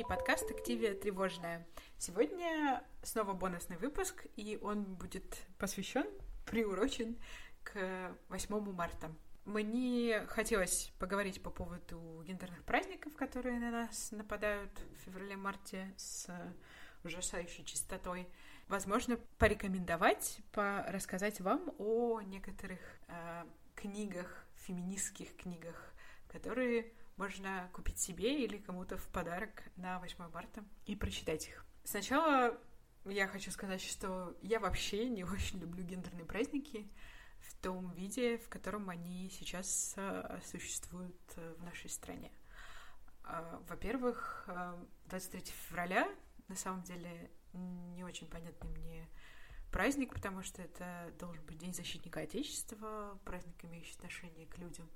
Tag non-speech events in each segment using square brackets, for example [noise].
и подкаст «Активия тревожная». Сегодня снова бонусный выпуск, и он будет посвящен, приурочен к 8 марта. Мне хотелось поговорить по поводу гендерных праздников, которые на нас нападают в феврале-марте с ужасающей частотой. Возможно, порекомендовать, рассказать вам о некоторых э, книгах, феминистских книгах, которые можно купить себе или кому-то в подарок на 8 марта и прочитать их. Сначала я хочу сказать, что я вообще не [laughs] очень люблю гендерные праздники в том виде, в котором они сейчас э, существуют э, в нашей стране. А, во-первых, 23 э, февраля на самом деле не очень понятный мне праздник, потому что это должен быть День защитника Отечества, праздник, имеющий отношение к людям,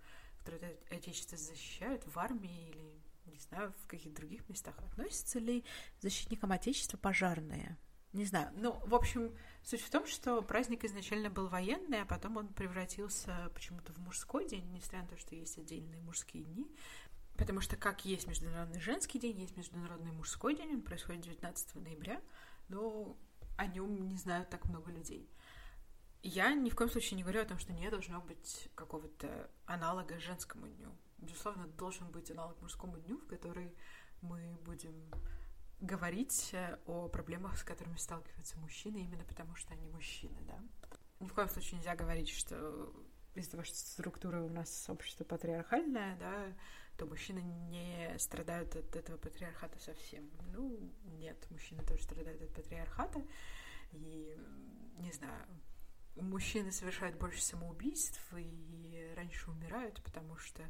которые Отечество защищают в армии или, не знаю, в каких других местах. Относятся ли защитникам Отечества пожарные? Не знаю. Ну, в общем, суть в том, что праздник изначально был военный, а потом он превратился почему-то в мужской день, несмотря на то, что есть отдельные мужские дни. Потому что как есть Международный женский день, есть Международный мужской день, он происходит 19 ноября, но о нем не знают так много людей. Я ни в коем случае не говорю о том, что не должно быть какого-то аналога женскому дню. Безусловно, должен быть аналог мужскому дню, в который мы будем говорить э, о проблемах, с которыми сталкиваются мужчины, именно потому что они мужчины, да. Ни в коем случае нельзя говорить, что из-за того, что структура у нас общество патриархальное, да, то мужчины не страдают от этого патриархата совсем. Ну, нет, мужчины тоже страдают от патриархата. И, не знаю, мужчины совершают больше самоубийств и раньше умирают, потому что,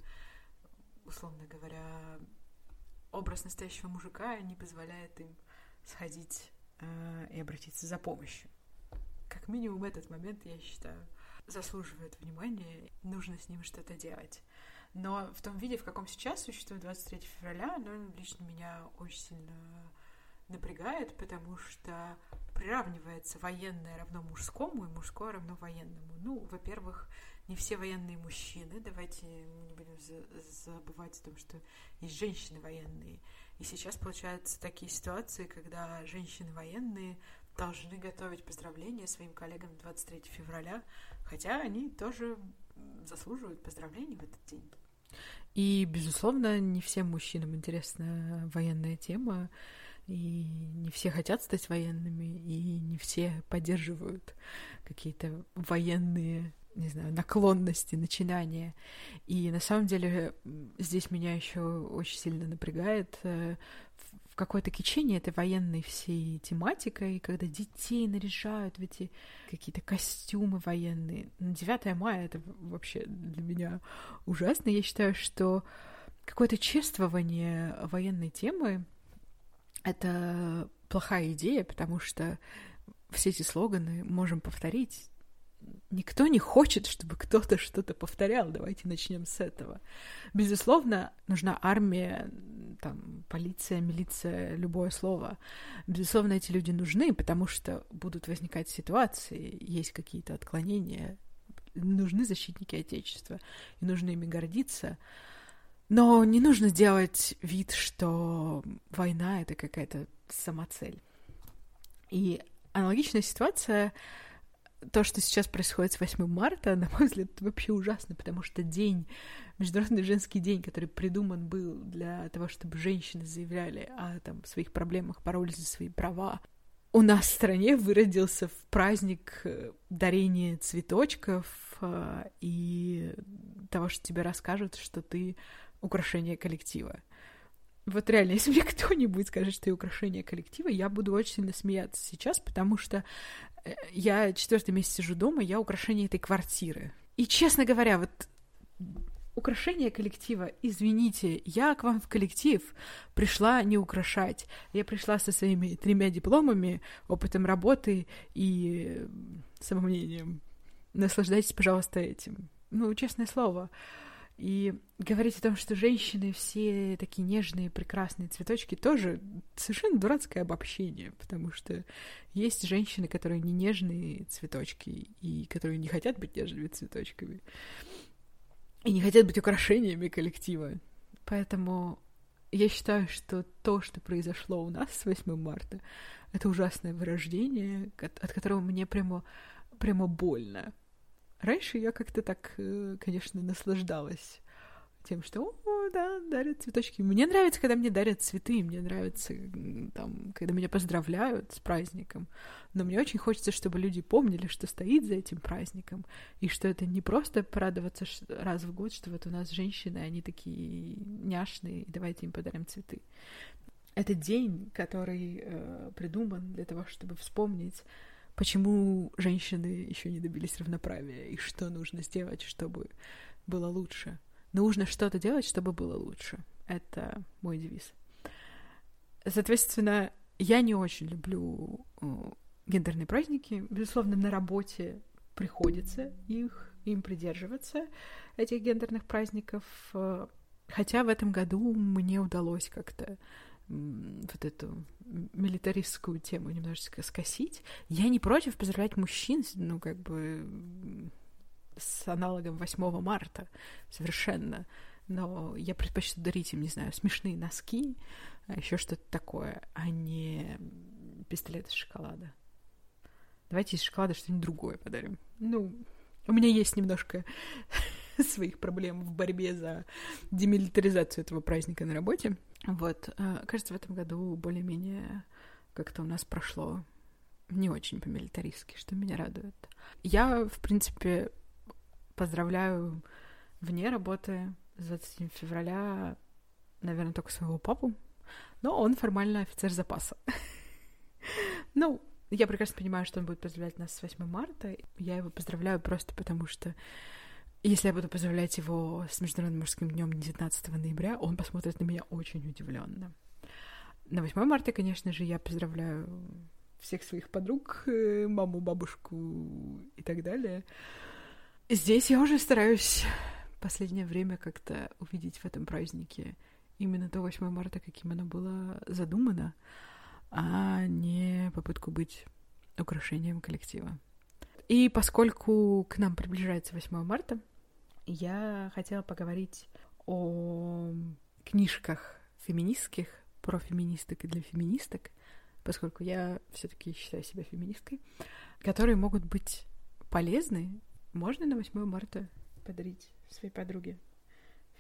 условно говоря, образ настоящего мужика не позволяет им сходить э, и обратиться за помощью. Как минимум этот момент, я считаю, заслуживает внимания, нужно с ним что-то делать. Но в том виде, в каком сейчас существует 23 февраля, оно лично меня очень сильно напрягает, потому что приравнивается военное равно мужскому и мужское равно военному. Ну, во-первых, не все военные мужчины, давайте не будем забывать о том, что есть женщины военные. И сейчас получаются такие ситуации, когда женщины военные должны готовить поздравления своим коллегам 23 февраля, хотя они тоже заслуживают поздравлений в этот день. И, безусловно, не всем мужчинам интересна военная тема, и не все хотят стать военными, и не все поддерживают какие-то военные, не знаю, наклонности, начинания. И на самом деле здесь меня еще очень сильно напрягает э, какое-то кичение этой военной всей тематикой, когда детей наряжают в эти какие-то костюмы военные. На 9 мая это вообще для меня ужасно. Я считаю, что какое-то чествование военной темы — это плохая идея, потому что все эти слоганы можем повторить никто не хочет, чтобы кто-то что-то повторял. Давайте начнем с этого. Безусловно, нужна армия, там, полиция, милиция, любое слово. Безусловно, эти люди нужны, потому что будут возникать ситуации, есть какие-то отклонения, нужны защитники Отечества, и нужно ими гордиться. Но не нужно делать вид, что война — это какая-то самоцель. И аналогичная ситуация то, что сейчас происходит с 8 марта, [laughs] на мой взгляд, вообще ужасно, потому что день, Международный женский день, который придуман был для того, чтобы женщины заявляли о там, своих проблемах, боролись за свои права, у нас в стране выродился в праздник э, дарения цветочков э, и того, что тебе расскажут, что ты украшение коллектива. Вот реально, [laughs] если мне кто-нибудь скажет, что ты украшение коллектива, я буду очень сильно смеяться сейчас, потому что Э, я четвертый месяц сижу дома, я украшение этой квартиры. И, честно говоря, вот украшение коллектива, извините, я к вам в коллектив пришла не украшать. Я пришла со своими тремя дипломами, опытом работы и самомнением. Наслаждайтесь, пожалуйста, этим. Ну, честное слово. И говорить о том, что женщины все такие нежные, прекрасные цветочки, тоже совершенно дурацкое обобщение, потому что есть женщины, которые не нежные цветочки, и которые не хотят быть нежными цветочками, и не хотят быть украшениями коллектива. Поэтому я считаю, что то, что произошло у нас с 8 марта, это ужасное вырождение, от которого мне прямо, прямо больно. Раньше я как-то так, э, конечно, наслаждалась тем, что, о, да, дарят цветочки. Мне нравится, когда мне дарят цветы, мне нравится, там, когда меня поздравляют с праздником. Но мне очень хочется, чтобы люди помнили, что стоит за этим праздником, и что это не просто порадоваться раз в год, что вот у нас женщины, они такие няшные, и давайте им подарим цветы. Это день, который э, придуман для того, чтобы вспомнить, почему женщины еще не добились равноправия, и что нужно сделать, чтобы было лучше нужно что-то делать, чтобы было лучше. Это мой девиз. Соответственно, я не очень люблю э, гендерные праздники. Безусловно, на работе приходится их, им придерживаться, этих гендерных праздников. Э, хотя в этом году мне удалось как-то вот эту милитаристскую тему немножечко скосить. Я не против поздравлять мужчин, ну, как бы с аналогом 8 марта совершенно. Но я предпочту дарить им, не знаю, смешные носки, а еще что-то такое, а не пистолет из шоколада. Давайте из шоколада что-нибудь другое подарим. Ну, у меня есть немножко [laughs] своих проблем в борьбе за демилитаризацию этого праздника на работе. Вот, а, кажется, в этом году более-менее как-то у нас прошло не очень по-милитаристски, что меня радует. Я, в принципе, Поздравляю вне работы с 20 февраля, наверное, только своего папу, но он формально офицер запаса. [laughs] Ну, я прекрасно понимаю, что он будет поздравлять нас с 8 марта. Я его поздравляю просто потому, что если я буду поздравлять его с Международным мужским днем 19 ноября, он посмотрит на меня очень удивленно. На 8 марта, конечно же, я поздравляю всех своих подруг, э, маму, бабушку и так далее. Здесь я уже стараюсь последнее время как-то увидеть в этом празднике именно то 8 марта, каким оно было задумано, а не попытку быть украшением коллектива. И поскольку к нам приближается 8 марта, я хотела поговорить о книжках феминистских, про феминисток и для феминисток, поскольку я все-таки считаю себя феминисткой, которые могут быть полезны можно на 8 марта подарить своей подруге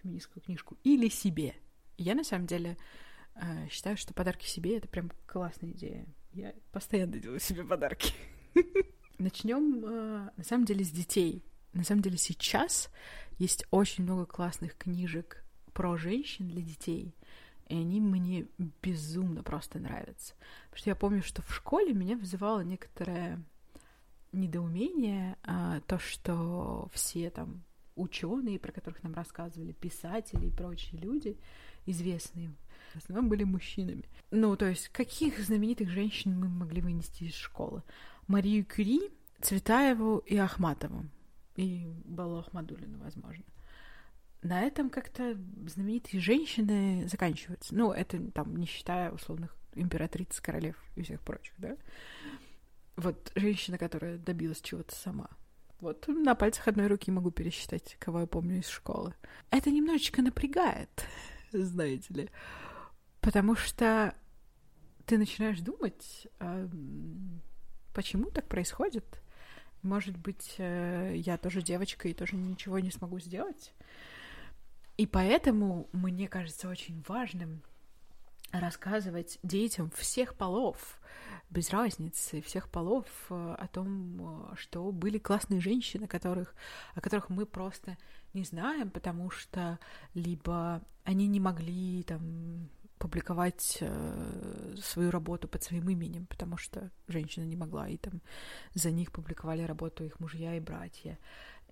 феминистскую книжку или себе. Я на самом деле э, считаю, что подарки себе это прям классная идея. Я постоянно делаю себе подарки. [laughs] Начнем э, на самом деле с детей. На самом деле сейчас есть очень много классных книжек про женщин для детей. И они мне безумно просто нравятся. Потому что я помню, что в школе меня вызывало некоторое недоумение, а, то, что все там ученые, про которых нам рассказывали, писатели и прочие люди, известные, в основном были мужчинами. Ну, то есть, каких знаменитых женщин мы могли вынести из школы? Марию Кюри, Цветаеву и Ахматову. И Балу Ахмадулину, возможно. На этом как-то знаменитые женщины заканчиваются. Ну, это там не считая условных императриц, королев и всех прочих, да? Вот женщина, которая добилась чего-то сама. Вот на пальцах одной руки могу пересчитать, кого я помню из школы. Это немножечко напрягает, [laughs] знаете ли. Потому что ты начинаешь думать, а, почему так происходит. Может быть, э, я тоже девочка и тоже ничего не смогу сделать. И поэтому мне кажется очень важным рассказывать детям всех полов, без разницы, всех полов э, о том, э, что были классные женщины, которых, о которых мы просто не знаем, потому что либо они не могли там публиковать э, свою работу под своим именем, потому что женщина не могла, и там за них публиковали работу их мужья и братья,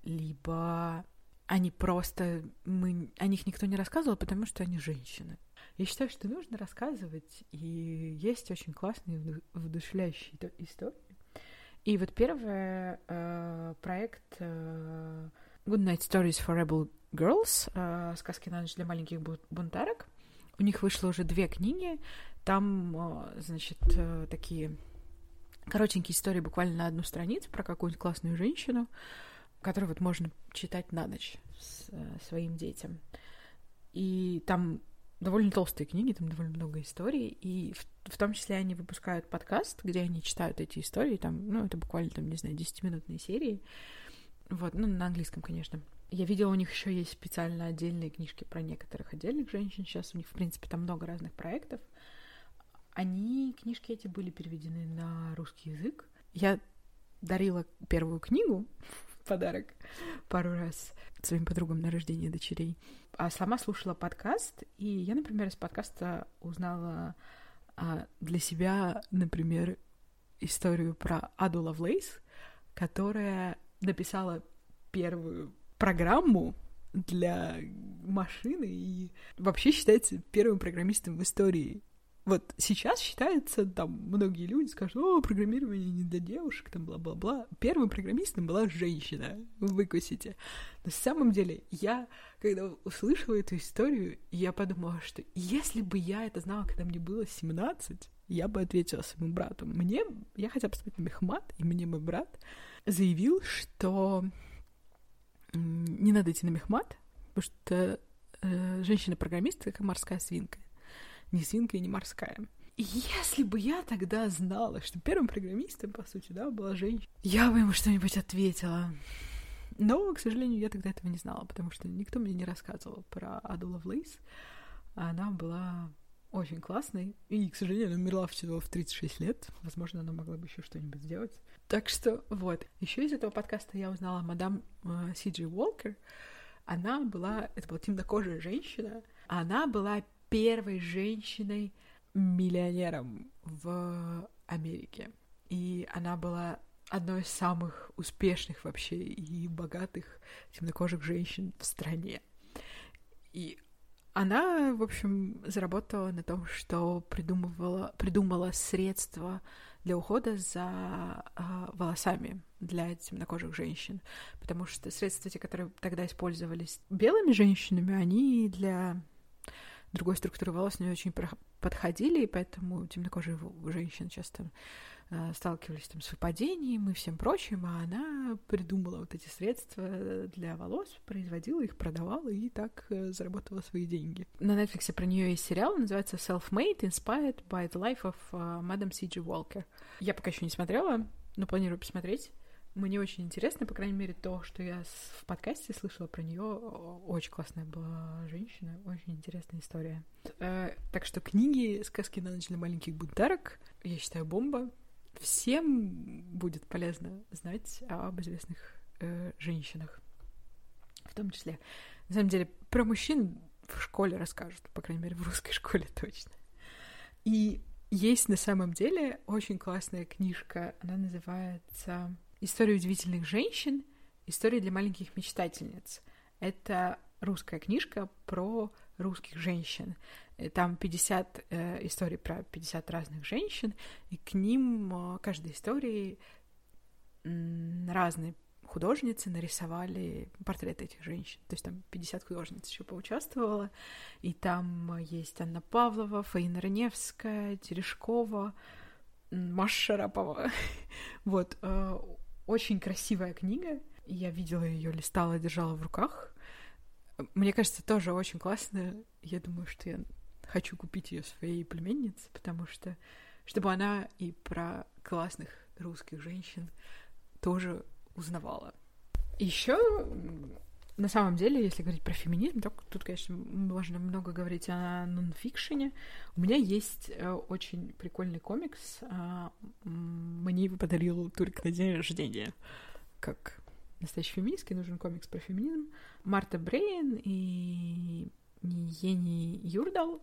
либо они просто, мы, о них никто не рассказывал, потому что они женщины. Я считаю, что нужно рассказывать, и есть очень классные вдохновляющие истории. И вот первый э, проект э, Good Night Stories for Rebel Girls, э, сказки на ночь для маленьких бунтарок. У них вышло уже две книги. Там, э, значит, э, такие коротенькие истории буквально на одну страницу про какую-нибудь классную женщину, которую вот можно читать на ночь с, э, своим детям. И там довольно толстые книги, там довольно много историй, и в, в том числе они выпускают подкаст, где они читают эти истории, там, ну, это буквально, там, не знаю, 10-минутные серии, вот, ну, на английском, конечно. Я видела, у них еще есть специально отдельные книжки про некоторых отдельных женщин. Сейчас у них, в принципе, там много разных проектов. Они, книжки эти были переведены на русский язык. Я дарила первую книгу [laughs] в подарок пару раз своим подругам на рождение дочерей. А сама слушала подкаст, и я, например, из подкаста узнала а, для себя, например, историю про Аду Лавлейс, которая написала первую программу для машины и вообще считается первым программистом в истории. Вот сейчас считается, там, многие люди скажут, о, программирование не для девушек, там, бла-бла-бла. Первым программистом была женщина, выкусите. На самом деле, я, когда услышала эту историю, я подумала, что если бы я это знала, когда мне было 17, я бы ответила своему брату. Мне, я хотела поступить на мехмат, и мне мой брат заявил, что не надо идти на мехмат, потому что э, женщина-программист как морская свинка. Не свинка и не морская. И если бы я тогда знала, что первым программистом, по сути, да, была женщина, я бы ему что-нибудь ответила. Но, к сожалению, я тогда этого не знала, потому что никто мне не рассказывал про Аду Лавлейс. Она была очень классной. И, к сожалению, она умерла всего в 36 лет. Возможно, она могла бы еще что-нибудь сделать. Так что вот. Еще из этого подкаста я узнала мадам э, Си Джи Уолкер. Она была, это была темнокожая женщина. Она была первой женщиной миллионером в Америке. И она была одной из самых успешных вообще и богатых темнокожих женщин в стране. И она, в общем, заработала на том, что придумывала, придумала средства для ухода за э, волосами для темнокожих женщин, потому что средства, те, которые тогда использовались белыми женщинами, они для другой структуры волос не очень подходили, и поэтому темнокожие женщины часто Э, сталкивались там с выпадением и всем прочим, а она придумала вот эти средства для волос, производила их, продавала и так э, заработала свои деньги. На Netflix про нее есть сериал, называется Self-Made, Inspired by the Life of uh, Madam C.G. Walker. Я пока еще не смотрела, но планирую посмотреть. Мне очень интересно, по крайней мере, то, что я в подкасте слышала про нее. Очень классная была женщина, очень интересная история. Э, так что книги «Сказки на ночь для маленьких бунтарок» я считаю бомба всем будет полезно знать об известных э, женщинах, в том числе. На самом деле, про мужчин в школе расскажут, по крайней мере, в русской [laughs] школе точно. И есть на самом деле очень классная книжка, она называется «История удивительных женщин. История для маленьких мечтательниц». Это русская книжка про русских женщин. Э, там 50 э, историй про 50 разных женщин, и к ним э, каждой истории э, разные художницы нарисовали портреты этих женщин. То есть там 50 художниц еще поучаствовало. И там есть Анна Павлова, Фаина Раневская, Терешкова, Маша Шарапова. [laughs] вот. Э, очень красивая книга. Я видела ее, листала, держала в руках. Мне кажется, тоже очень классно. Я думаю, что я хочу купить ее своей племеннице, потому что чтобы она и про классных русских женщин тоже узнавала. Еще на самом деле, если говорить про феминизм, то тут, конечно, можно много говорить о нонфикшене. У меня есть э, очень прикольный комикс. А, мне его подарил Турик на день рождения. Как настоящий феминистский нужен комикс про феминизм. Марта Брейн и Ени Юрдал,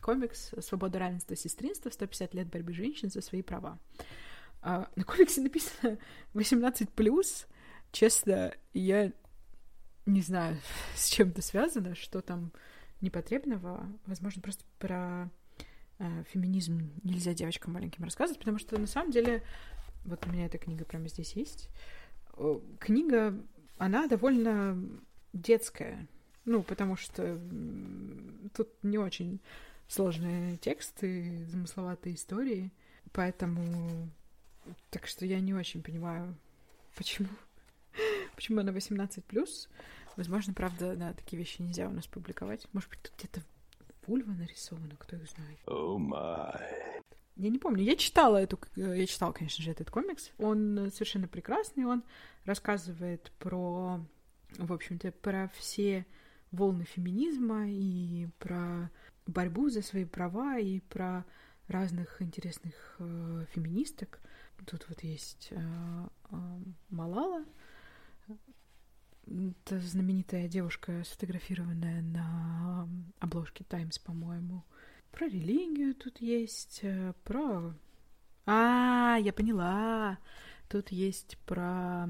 комикс «Свобода, равенство, сестринство. 150 лет борьбы женщин за свои права». А, на комиксе написано 18+. Честно, я не знаю, [laughs] с чем это связано, что там непотребного. Возможно, просто про э, феминизм нельзя девочкам маленьким рассказывать, потому что на самом деле, вот у меня эта книга прямо здесь есть. Книга, она довольно детская. Ну, потому что тут не очень сложные тексты, замысловатые истории, поэтому... Так что я не очень понимаю, [laughs] почему, почему она 18+. Возможно, правда, да, такие вещи нельзя у нас публиковать. Может быть, тут где-то вульва нарисована, кто их знает. Oh my. Я не помню. Я читала эту, я читала, конечно же, этот комикс. Он совершенно прекрасный. Он рассказывает про, в общем-то, про все волны феминизма и про борьбу за свои права и про разных интересных э, феминисток. Тут вот есть э, э, Малала, это знаменитая девушка, сфотографированная на обложке Times, по-моему. Про религию тут есть, э, про... А, я поняла. Тут есть про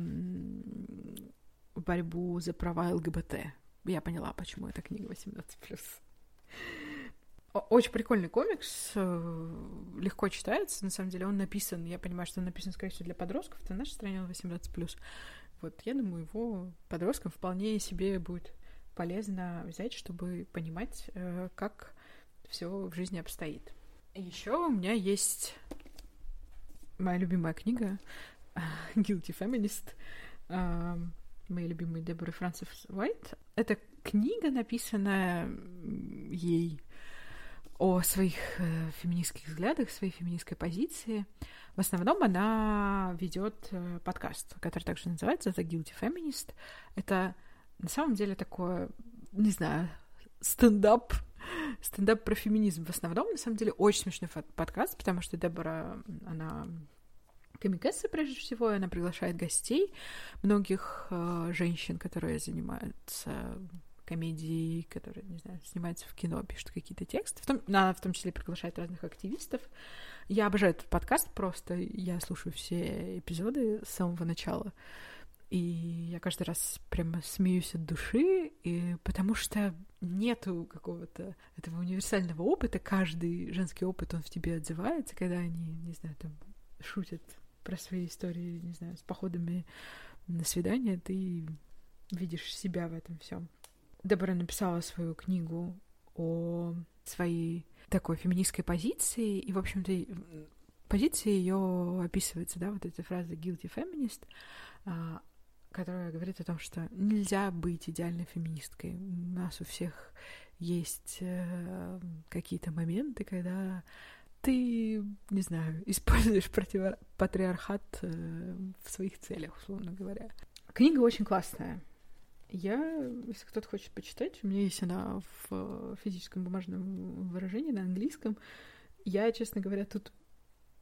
борьбу за права ЛГБТ. Я поняла, почему эта книга 18+. Очень прикольный комикс, э, легко читается, на самом деле он написан, я понимаю, что он написан, скорее всего, для подростков, на нашей стране он 18+. Вот, я думаю, его подросткам вполне себе будет полезно взять, чтобы понимать, э, как все в жизни обстоит. Еще у меня есть моя любимая книга [laughs] Guilty Feminist моей любимой Деборы Франсис Уайт. Это книга, написанная ей о своих э, феминистских взглядах, своей феминистской позиции. В основном она ведет э, подкаст, который также называется The Guilty Feminist. Это на самом деле такое, не знаю, стендап, стендап про феминизм. В основном, на самом деле, очень смешной подкаст, потому что Дебора, она комикесса, прежде всего, она приглашает гостей, многих э, женщин, которые занимаются комедии, которые, не знаю, снимаются в кино, пишут какие-то тексты. В том, она в том числе приглашает разных активистов. Я обожаю этот подкаст просто. Я слушаю все эпизоды с самого начала. И я каждый раз прямо смеюсь от души, и потому что нету какого-то этого универсального опыта. Каждый женский опыт, он в тебе отзывается, когда они, не знаю, там шутят про свои истории, не знаю, с походами на свидание, ты видишь себя в этом всем. Дебора написала свою книгу о своей такой феминистской позиции, и, в общем-то, позиция ее описывается, да, вот эта фраза guilty feminist, а, которая говорит о том, что нельзя быть идеальной феминисткой. У нас у всех есть э, какие-то моменты, когда ты, не знаю, [laughs] используешь против... патриархат э, в своих целях, условно говоря. Книга очень классная. Я, если кто-то хочет почитать, у меня есть она в физическом бумажном выражении на английском. Я, честно говоря, тут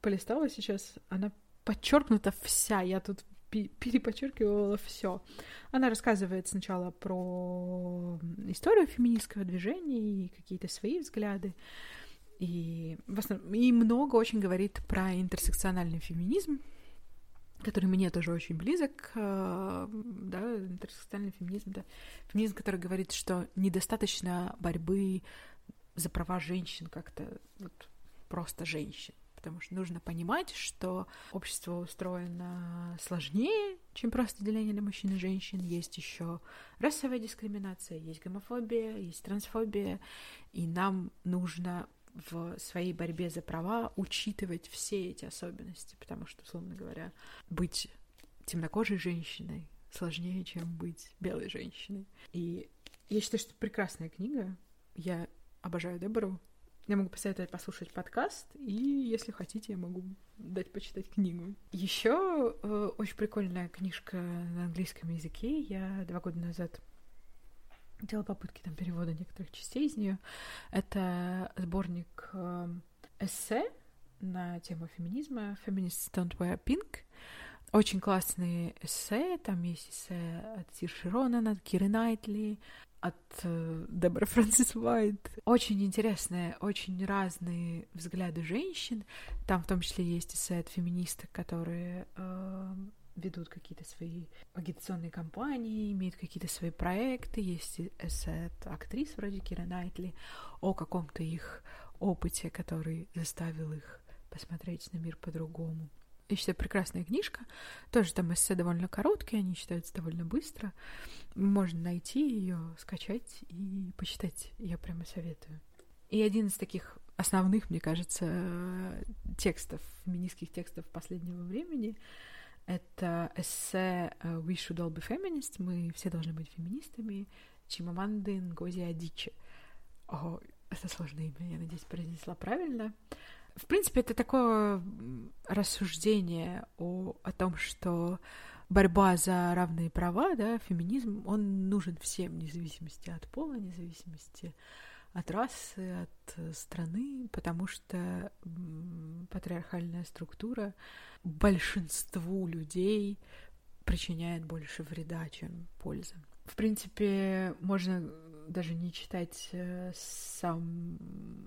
полистала сейчас, она подчеркнута вся. Я тут переподчеркивала все. Она рассказывает сначала про историю феминистского движения и какие-то свои взгляды. И, в основном, и много очень говорит про интерсекциональный феминизм, который мне тоже очень близок, э, да, интерсекциональный феминизм, да, феминизм, который говорит, что недостаточно борьбы за права женщин как-то вот просто женщин, потому что нужно понимать, что общество устроено сложнее, чем просто деление на мужчин и женщин. Есть еще расовая дискриминация, есть гомофобия, есть трансфобия, и нам нужно в своей борьбе за права учитывать все эти особенности, потому что, условно говоря, быть темнокожей женщиной сложнее, чем быть белой женщиной. И я считаю, что прекрасная книга. Я обожаю Дебору. Я могу посоветовать послушать подкаст, и если хотите, я могу дать почитать книгу. Еще э, очень прикольная книжка на английском языке. Я два года назад делала попытки там перевода некоторых частей из нее. Это сборник э, эссе на тему феминизма Feminists Don't Wear Pink. Очень классные эссе. Там есть эссе от Сирши Ронан, от Киры Найтли, от э, Дебора Фрэнсис Уайт. Очень интересные, очень разные взгляды женщин. Там в том числе есть эссе от феминисток, которые э, ведут какие-то свои агитационные кампании, имеют какие-то свои проекты, есть эссе от актрис вроде Кира Найтли о каком-то их опыте, который заставил их посмотреть на мир по-другому. Я считаю, прекрасная книжка. Тоже там эссе довольно короткие, они читаются довольно быстро. Можно найти ее, скачать и почитать. Я прямо советую. И один из таких основных, мне кажется, текстов, феминистских текстов последнего времени — это эссе э, «We should all be feminists», «Мы все должны быть феминистами», Чимаманды Ngozi Адичи. О, Это сложное имя, я надеюсь, произнесла правильно. В принципе, это такое рассуждение о, о том, что борьба за равные права, да, феминизм, он нужен всем, вне зависимости от пола, вне зависимости от расы, от страны, потому что патриархальная структура большинству людей причиняет больше вреда, чем пользы. В принципе, можно даже не читать э, сам,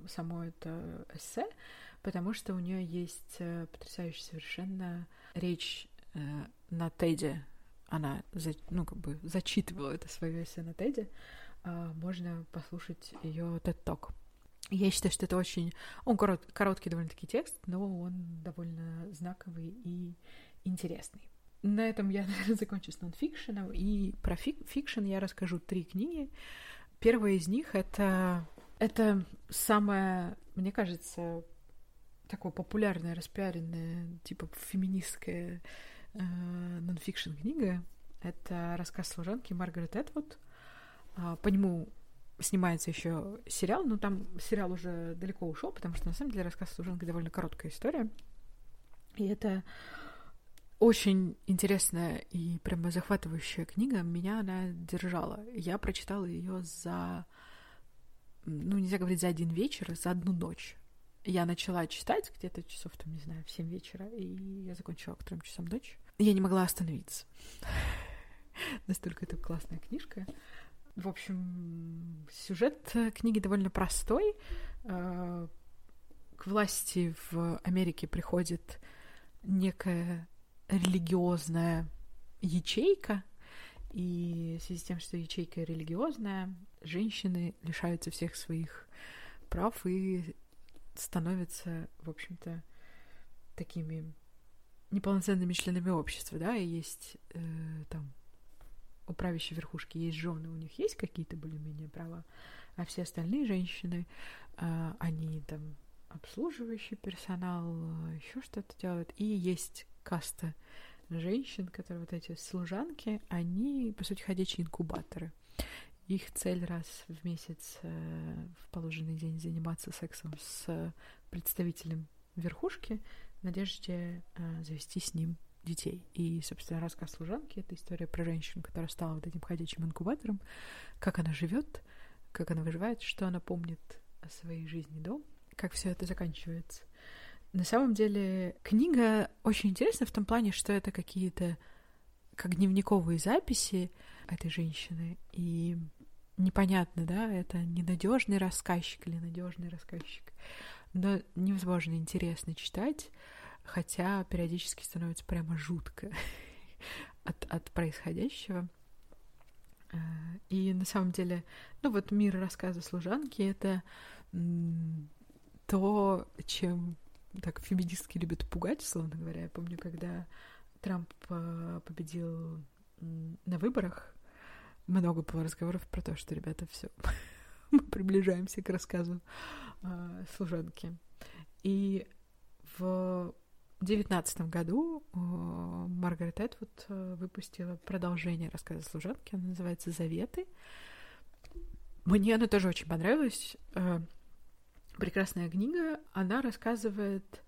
само это эссе, потому что у нее есть э, потрясающая совершенно речь э, на Теде. Она, ну, как бы зачитывала это свое эссе на Теде. А, можно послушать ее TED Talk. Я считаю, что это очень... Он корот, короткий довольно-таки текст, но он довольно знаковый и интересный. На этом я, [laughs] наверное, закончу с нонфикшеном. И про fic fiction я расскажу три книги. Первая из них — это... Это самая, мне кажется, такое популярное, распиаренное, типа феминистская э, нонфикшн книга. Это рассказ служанки Маргарет Этвуд. Э, по нему снимается еще сериал, но там сериал уже далеко ушел, потому что на самом деле рассказ служанки довольно короткая история. И это очень интересная и прямо захватывающая книга. Меня она держала. Я прочитала ее за, ну, нельзя говорить за один вечер, за одну ночь. Я начала читать где-то часов, там, не знаю, в 7 вечера, и я закончила к трем часам ночи. Я не могла остановиться. [laughs] Настолько это классная книжка. В общем, сюжет книги довольно простой. Э, к власти в Америке приходит некая религиозная ячейка, и в связи с тем, что ячейка религиозная, женщины лишаются всех своих прав и становятся, в общем-то, такими неполноценными членами общества, да, и есть э, там у правящей верхушки есть жены, у них есть какие-то более-менее права, а все остальные женщины, э, они там обслуживающий персонал, еще что-то делают, и есть каста женщин, которые вот эти служанки, они, по сути, ходячие инкубаторы. Их цель раз в месяц э, в положенный день заниматься сексом с представителем верхушки в надежде э, завести с ним детей. И, собственно, рассказ служанки — это история про женщину, которая стала вот этим ходячим инкубатором, как она живет, как она выживает, что она помнит о своей жизни до, как все это заканчивается. На самом деле книга очень интересна в том плане, что это какие-то как дневниковые записи этой женщины. И непонятно, да, это ненадежный рассказчик или надежный рассказчик. Но невозможно интересно читать, хотя периодически становится прямо жутко от, от происходящего. Э, и на самом деле, ну вот мир рассказа служанки — это то, чем так феминистки любят пугать, условно говоря. Я помню, когда Трамп э, победил на выборах, много было разговоров про то, что, ребята, все, [laughs] мы приближаемся к рассказу э, служанки. И в девятнадцатом году э, Маргарет Этвуд э, выпустила продолжение рассказа служанки, она называется «Заветы». Мне она тоже очень понравилась. Э, прекрасная книга, она рассказывает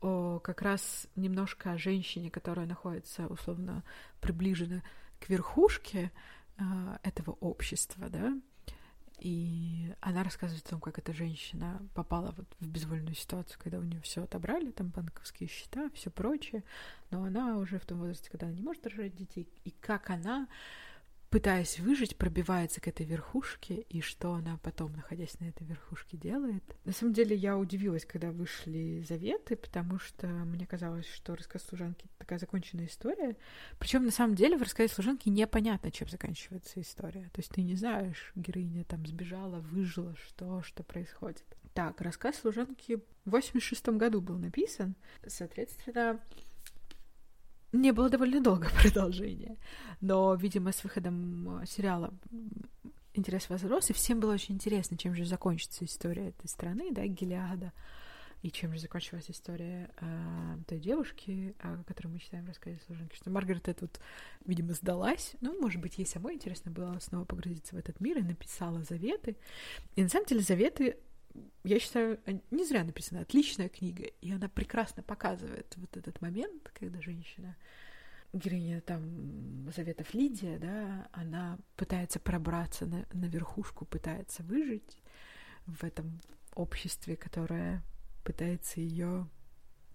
о как раз немножко о женщине, которая находится условно приближена к верхушке этого общества, да, и она рассказывает о том, как эта женщина попала вот в безвольную ситуацию, когда у нее все отобрали, там банковские счета, все прочее, но она уже в том возрасте, когда она не может рожать детей, и как она пытаясь выжить, пробивается к этой верхушке, и что она потом, находясь на этой верхушке, делает. На самом деле я удивилась, когда вышли заветы, потому что мне казалось, что рассказ служанки такая законченная история. Причем на самом деле в рассказе служанки непонятно, чем заканчивается история. То есть ты не знаешь, героиня там сбежала, выжила, что, что происходит. Так, рассказ служанки в 86 году был написан. Соответственно, не было довольно долго [laughs] продолжения. Но, видимо, с выходом э, сериала интерес возрос, и всем было очень интересно, чем же закончится история этой страны, да, Гелиада, И чем же закончилась история э, той девушки, о которой мы читаем в рассказе служанки, что Маргарет вот, видимо, сдалась. Ну, может быть, ей самой интересно было снова погрузиться в этот мир и написала заветы. И на самом деле заветы я считаю, не зря написана отличная книга, и она прекрасно показывает вот этот момент, когда женщина, героиня там Заветов Лидия, да, она пытается пробраться на, на верхушку, пытается выжить в этом обществе, которое пытается ее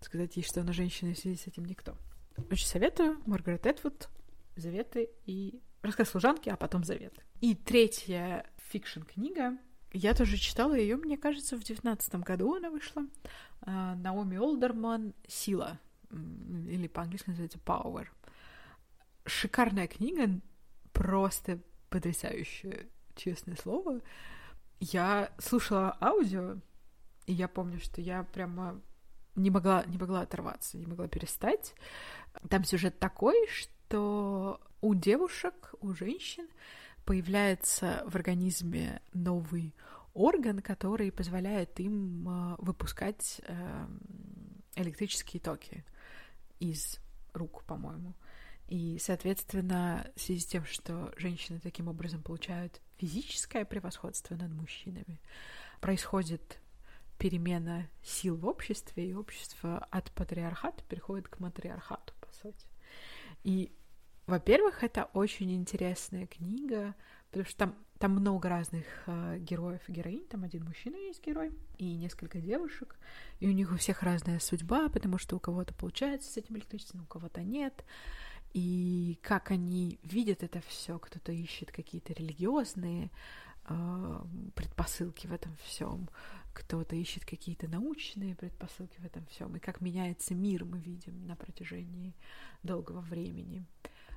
сказать ей, что она женщина, и в связи с этим никто. Очень советую Маргарет Этвуд, Заветы и рассказ служанки, а потом Заветы. И третья фикшн-книга я тоже читала ее, мне кажется, в девятнадцатом году она вышла. А, Наоми Олдерман «Сила», или по-английски называется «Power». Шикарная книга, просто потрясающая, честное слово. Я слушала аудио, и я помню, что я прямо не могла, не могла оторваться, не могла перестать. Там сюжет такой, что у девушек, у женщин появляется в организме новый орган, который позволяет им э, выпускать э, электрические токи из рук, по-моему. И, соответственно, в связи с тем, что женщины таким образом получают физическое превосходство над мужчинами, происходит перемена сил в обществе, и общество от патриархата переходит к матриархату, по сути. И во-первых, это очень интересная книга, потому что там, там много разных э, героев и героинь. Там один мужчина есть герой и несколько девушек. И у них у всех разная судьба, потому что у кого-то получается с этим электричеством, у кого-то нет. И как они видят это все, кто-то ищет какие-то религиозные э, предпосылки в этом всем, кто-то ищет какие-то научные предпосылки в этом всем, и как меняется мир, мы видим на протяжении долгого времени.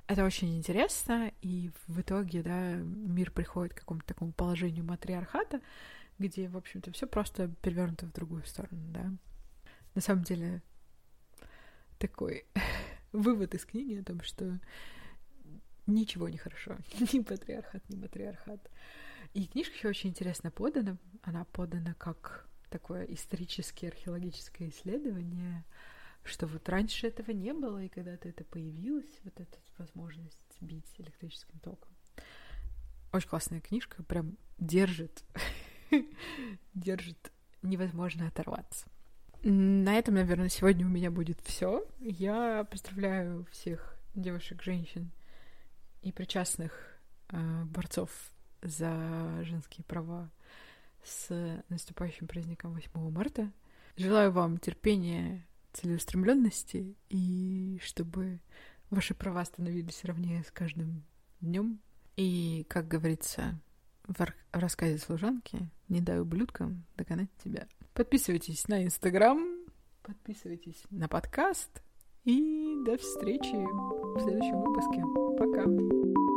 Это очень интересно, и в итоге, да, мир приходит к какому-то такому положению матриархата, где, в общем-то, все просто перевернуто в другую сторону, да. На самом деле, такой [laughs] вывод из книги о том, что ничего не хорошо. [laughs] ни патриархат, ни матриархат. И книжка еще очень интересно подана. Она подана как такое историческое археологическое исследование что вот раньше этого не было, и когда-то это появилось, вот эта возможность бить электрическим током. Очень классная книжка, прям держит, [laughs] держит, невозможно оторваться. На этом, наверное, сегодня у меня будет все. Я поздравляю всех девушек, женщин и причастных э, борцов за женские права с наступающим праздником 8 марта. Желаю вам терпения, целеустремленности и чтобы ваши права становились ровнее с каждым днем. И, как говорится в рассказе служанки, не дай ублюдкам догонать тебя. Подписывайтесь на Инстаграм, подписывайтесь на подкаст и до встречи в следующем выпуске. Пока!